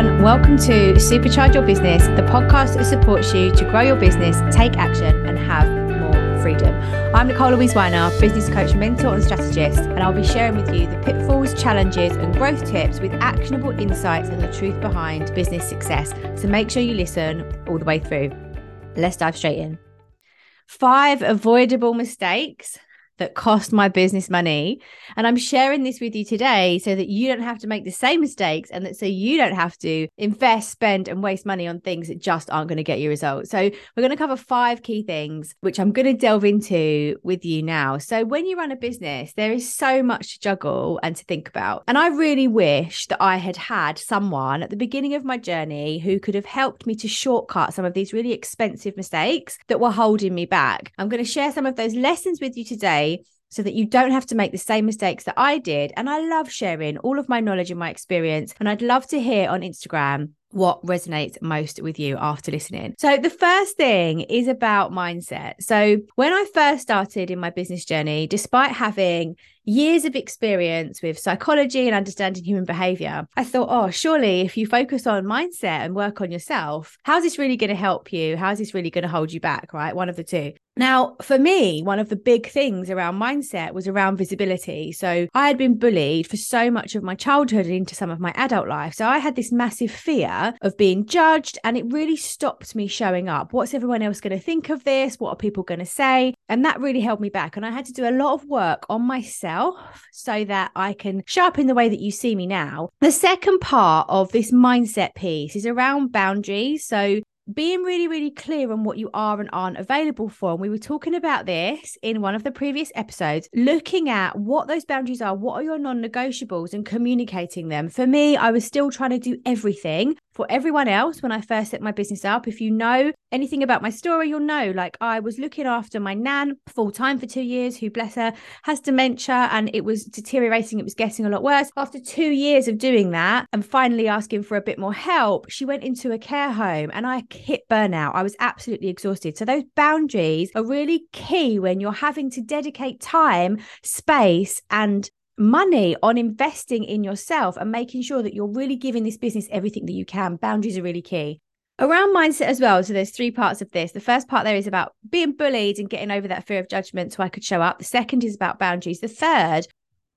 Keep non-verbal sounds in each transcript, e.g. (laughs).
everyone. Welcome to Supercharge Your Business, the podcast that supports you to grow your business, take action, and have more freedom. I'm Nicole Louise Weiner, business coach, mentor, and strategist, and I'll be sharing with you the pitfalls, challenges, and growth tips with actionable insights and the truth behind business success. So make sure you listen all the way through. Let's dive straight in. Five avoidable mistakes that cost my business money. And I'm sharing this with you today so that you don't have to make the same mistakes and that so you don't have to invest, spend, and waste money on things that just aren't going to get you results. So, we're going to cover five key things, which I'm going to delve into with you now. So, when you run a business, there is so much to juggle and to think about. And I really wish that I had had someone at the beginning of my journey who could have helped me to shortcut some of these really expensive mistakes that were holding me back. I'm going to share some of those lessons with you today so that you don't have to make the same mistakes that I did. And I love sharing all of my knowledge and my experience. And I'd love to hear on Instagram what resonates most with you after listening. So, the first thing is about mindset. So, when I first started in my business journey, despite having years of experience with psychology and understanding human behavior, I thought, oh, surely if you focus on mindset and work on yourself, how's this really going to help you? How's this really going to hold you back? Right. One of the two. Now, for me, one of the big things around mindset was around visibility. So I had been bullied for so much of my childhood and into some of my adult life. So I had this massive fear of being judged, and it really stopped me showing up. What's everyone else going to think of this? What are people going to say? And that really held me back. And I had to do a lot of work on myself so that I can show up in the way that you see me now. The second part of this mindset piece is around boundaries. So being really, really clear on what you are and aren't available for. And we were talking about this in one of the previous episodes, looking at what those boundaries are, what are your non negotiables, and communicating them. For me, I was still trying to do everything for everyone else when I first set my business up. If you know anything about my story, you'll know like I was looking after my nan full time for two years, who, bless her, has dementia and it was deteriorating. It was getting a lot worse. After two years of doing that and finally asking for a bit more help, she went into a care home and I hit burnout. I was absolutely exhausted. So, those boundaries are really key when you're having to dedicate time, space, and money on investing in yourself and making sure that you're really giving this business everything that you can. Boundaries are really key. Around mindset as well. So there's three parts of this. The first part there is about being bullied and getting over that fear of judgment so I could show up. The second is about boundaries. The third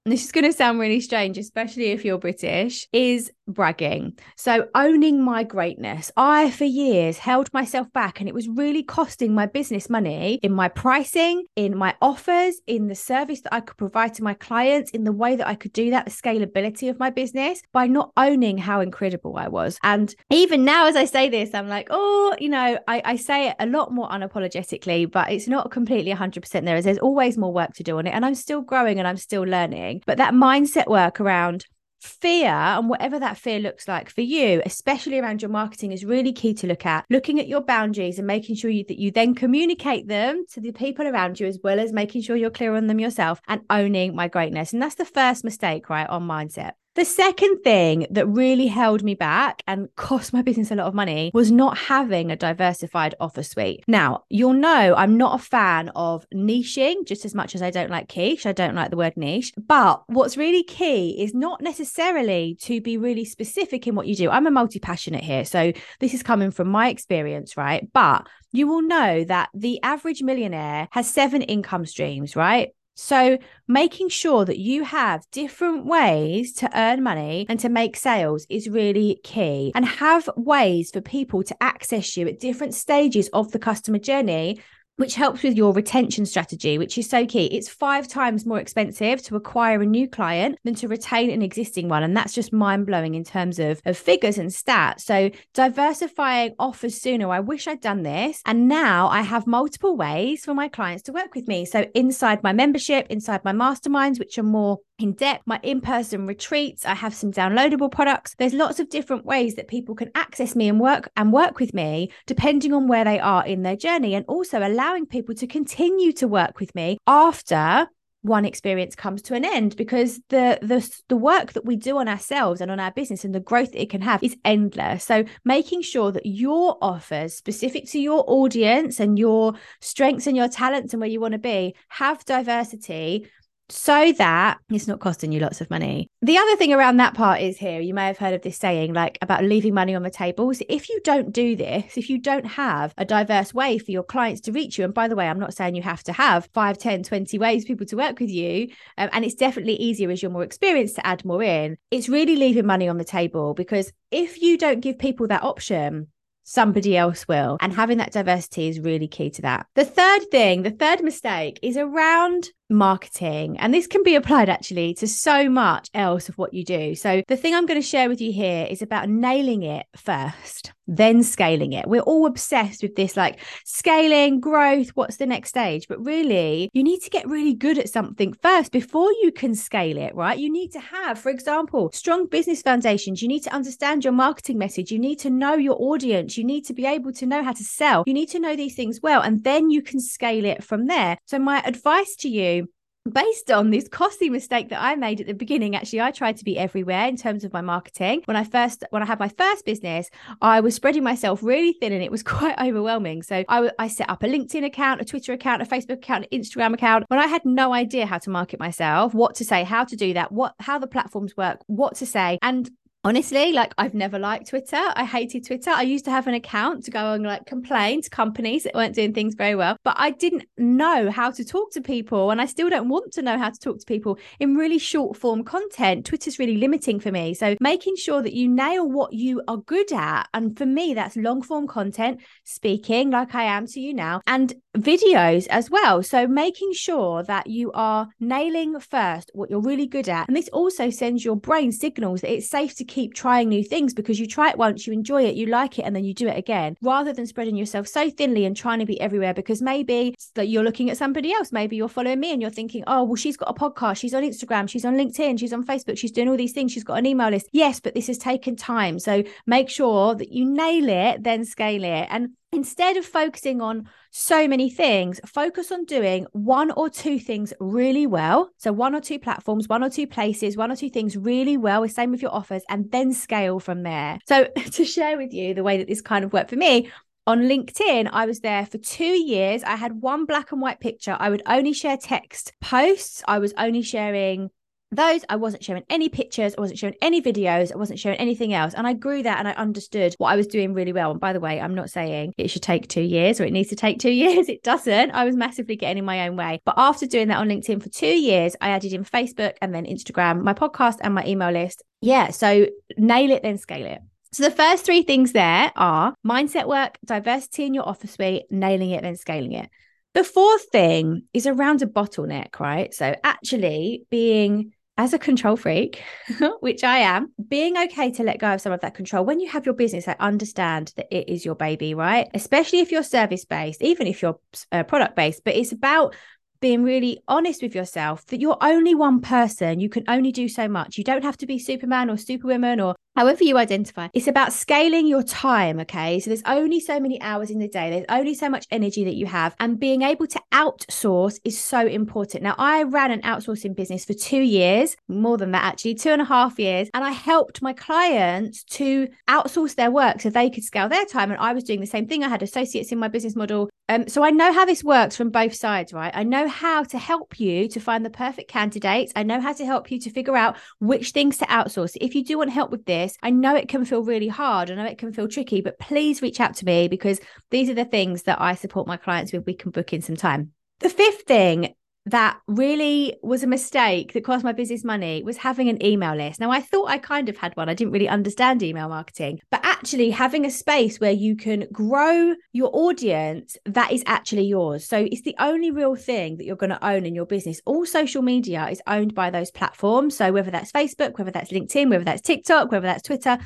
and this is going to sound really strange, especially if you're British, is bragging. So, owning my greatness. I, for years, held myself back and it was really costing my business money in my pricing, in my offers, in the service that I could provide to my clients, in the way that I could do that, the scalability of my business by not owning how incredible I was. And even now, as I say this, I'm like, oh, you know, I, I say it a lot more unapologetically, but it's not completely 100% there. There's always more work to do on it. And I'm still growing and I'm still learning. But that mindset work around fear and whatever that fear looks like for you especially around your marketing is really key to look at. Looking at your boundaries and making sure you, that you then communicate them to the people around you as well as making sure you're clear on them yourself and owning my greatness. And that's the first mistake right on mindset the second thing that really held me back and cost my business a lot of money was not having a diversified offer suite. Now, you'll know I'm not a fan of niching just as much as I don't like quiche. I don't like the word niche. But what's really key is not necessarily to be really specific in what you do. I'm a multi passionate here. So this is coming from my experience, right? But you will know that the average millionaire has seven income streams, right? So, making sure that you have different ways to earn money and to make sales is really key. And have ways for people to access you at different stages of the customer journey which helps with your retention strategy, which is so key. It's five times more expensive to acquire a new client than to retain an existing one. And that's just mind blowing in terms of, of figures and stats. So, diversifying offers sooner. I wish I'd done this. And now I have multiple ways for my clients to work with me. So, inside my membership, inside my masterminds, which are more in depth, my in person retreats. I have some downloadable products. There's lots of different ways that people can access me and work and work with me depending on where they are in their journey, and also allowing people to continue to work with me after one experience comes to an end because the the the work that we do on ourselves and on our business and the growth that it can have is endless so making sure that your offers specific to your audience and your strengths and your talents and where you want to be have diversity so that it's not costing you lots of money. The other thing around that part is here, you may have heard of this saying, like about leaving money on the table. So if you don't do this, if you don't have a diverse way for your clients to reach you, and by the way, I'm not saying you have to have 5, 10, 20 ways people to work with you, um, and it's definitely easier as you're more experienced to add more in, it's really leaving money on the table because if you don't give people that option, somebody else will. And having that diversity is really key to that. The third thing, the third mistake is around marketing. And this can be applied actually to so much else of what you do. So, the thing I'm going to share with you here is about nailing it first, then scaling it. We're all obsessed with this like scaling, growth, what's the next stage? But really, you need to get really good at something first before you can scale it, right? You need to have, for example, strong business foundations. You need to understand your marketing message. You need to know your audience. You need to be able to know how to sell. You need to know these things well, and then you can scale it from there. So, my advice to you based on this costly mistake that I made at the beginning, actually, I tried to be everywhere in terms of my marketing. When I first, when I had my first business, I was spreading myself really thin and it was (laughs) quite overwhelming. So I, I set up a LinkedIn account, a Twitter account, a Facebook account, an Instagram account. When I had no idea how to market myself, what to say, how to do that, what, how the platforms work, what to say. And honestly like i've never liked twitter. I hated twitter. I used to have an account to go and like complain to companies that weren't doing things very well but i didn't know how to talk to people and i still don't want to know how to talk to people in really short form content. Twitter's really limiting for me. So making sure that you nail what you are good at and for me that's long form content speaking like i am to you now and videos as well so making sure that you are nailing first what you're really good at and this also sends your brain signals that it's safe to keep trying new things because you try it once, you enjoy it, you like it, and then you do it again, rather than spreading yourself so thinly and trying to be everywhere because maybe that you're looking at somebody else. Maybe you're following me and you're thinking, oh, well, she's got a podcast, she's on Instagram, she's on LinkedIn, she's on Facebook, she's doing all these things, she's got an email list. Yes, but this has taken time. So make sure that you nail it, then scale it. And instead of focusing on so many things, focus on doing one or two things really well. So, one or two platforms, one or two places, one or two things really well. Same with your offers, and then scale from there. So, (laughs) to share with you the way that this kind of worked for me, on LinkedIn, I was there for two years. I had one black and white picture. I would only share text posts. I was only sharing those I wasn't showing any pictures, I wasn't showing any videos, I wasn't showing anything else. And I grew that and I understood what I was doing really well. And by the way, I'm not saying it should take two years or it needs to take two (laughs) years. It doesn't. I was massively getting in my own way. But after doing that on LinkedIn for two years, I added in Facebook and then Instagram, my podcast and my email list. Yeah. So nail it, then scale it. So the first three things there are mindset work, diversity in your office suite, nailing it, then scaling it. The fourth thing is around a bottleneck, right? So actually being as a control freak, (laughs) which I am, being okay to let go of some of that control. When you have your business, I understand that it is your baby, right? Especially if you're service based, even if you're uh, product based, but it's about being really honest with yourself that you're only one person. You can only do so much. You don't have to be Superman or Superwoman or however you identify. It's about scaling your time. Okay. So there's only so many hours in the day, there's only so much energy that you have, and being able to outsource is so important. Now, I ran an outsourcing business for two years, more than that, actually, two and a half years, and I helped my clients to outsource their work so they could scale their time. And I was doing the same thing. I had associates in my business model. Um, so I know how this works from both sides, right? I know how to help you to find the perfect candidates. I know how to help you to figure out which things to outsource. If you do want help with this, I know it can feel really hard. I know it can feel tricky, but please reach out to me because these are the things that I support my clients with. We can book in some time. The fifth thing that really was a mistake that cost my business money was having an email list. Now, I thought I kind of had one. I didn't really understand email marketing, but actually having a space where you can grow your audience that is actually yours. So it's the only real thing that you're going to own in your business. All social media is owned by those platforms. So whether that's Facebook, whether that's LinkedIn, whether that's TikTok, whether that's Twitter,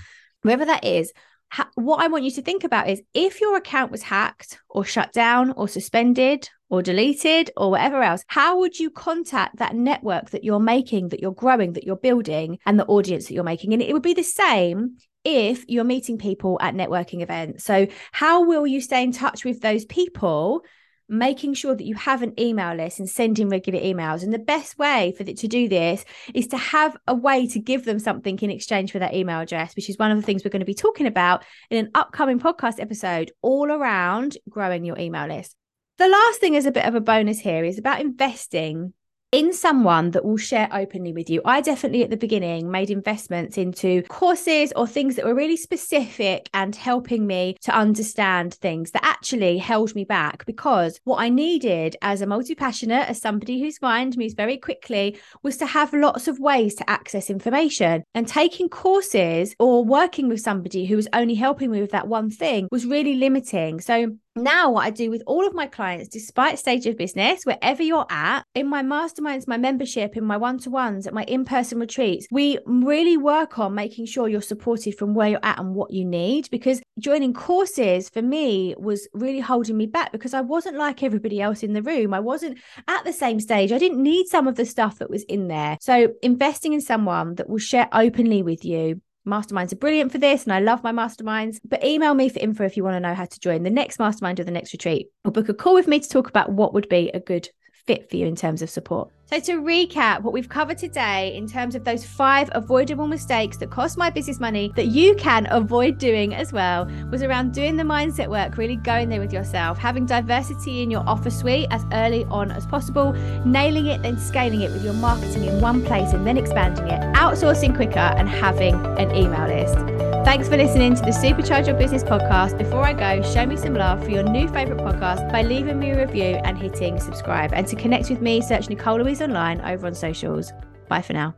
wherever that is, what I want you to think about is if your account was hacked or shut down or suspended or deleted or whatever else, how would you contact that network that you're making, that you're growing, that you're building, and the audience that you're making? And it would be the same if you're meeting people at networking events. So, how will you stay in touch with those people making sure that you have an email list and sending regular emails. And the best way for it to do this is to have a way to give them something in exchange for that email address, which is one of the things we're going to be talking about in an upcoming podcast episode all around growing your email list. The last thing is a bit of a bonus here is about investing in someone that will share openly with you. I definitely at the beginning made investments into courses or things that were really specific and helping me to understand things that actually held me back because what I needed as a multi passionate, as somebody whose mind moves very quickly, was to have lots of ways to access information. And taking courses or working with somebody who was only helping me with that one thing was really limiting. So now what i do with all of my clients despite stage of business wherever you're at in my masterminds my membership in my one-to-ones at my in-person retreats we really work on making sure you're supported from where you're at and what you need because joining courses for me was really holding me back because i wasn't like everybody else in the room. I wasn't at the same stage. I didn't need some of the stuff that was in there. So investing in someone that will share openly with you Masterminds are brilliant for this, and I love my masterminds. But email me for info if you want to know how to join the next mastermind or the next retreat, or book a call with me to talk about what would be a good fit for you in terms of support. So, to recap what we've covered today in terms of those five avoidable mistakes that cost my business money that you can avoid doing as well, was around doing the mindset work, really going there with yourself, having diversity in your offer suite as early on as possible, nailing it, then scaling it with your marketing in one place and then expanding it, outsourcing quicker, and having an email list. Thanks for listening to the Supercharge Your Business podcast. Before I go, show me some love for your new favorite podcast by leaving me a review and hitting subscribe. And to connect with me, search Nicole Louise online over on socials. Bye for now.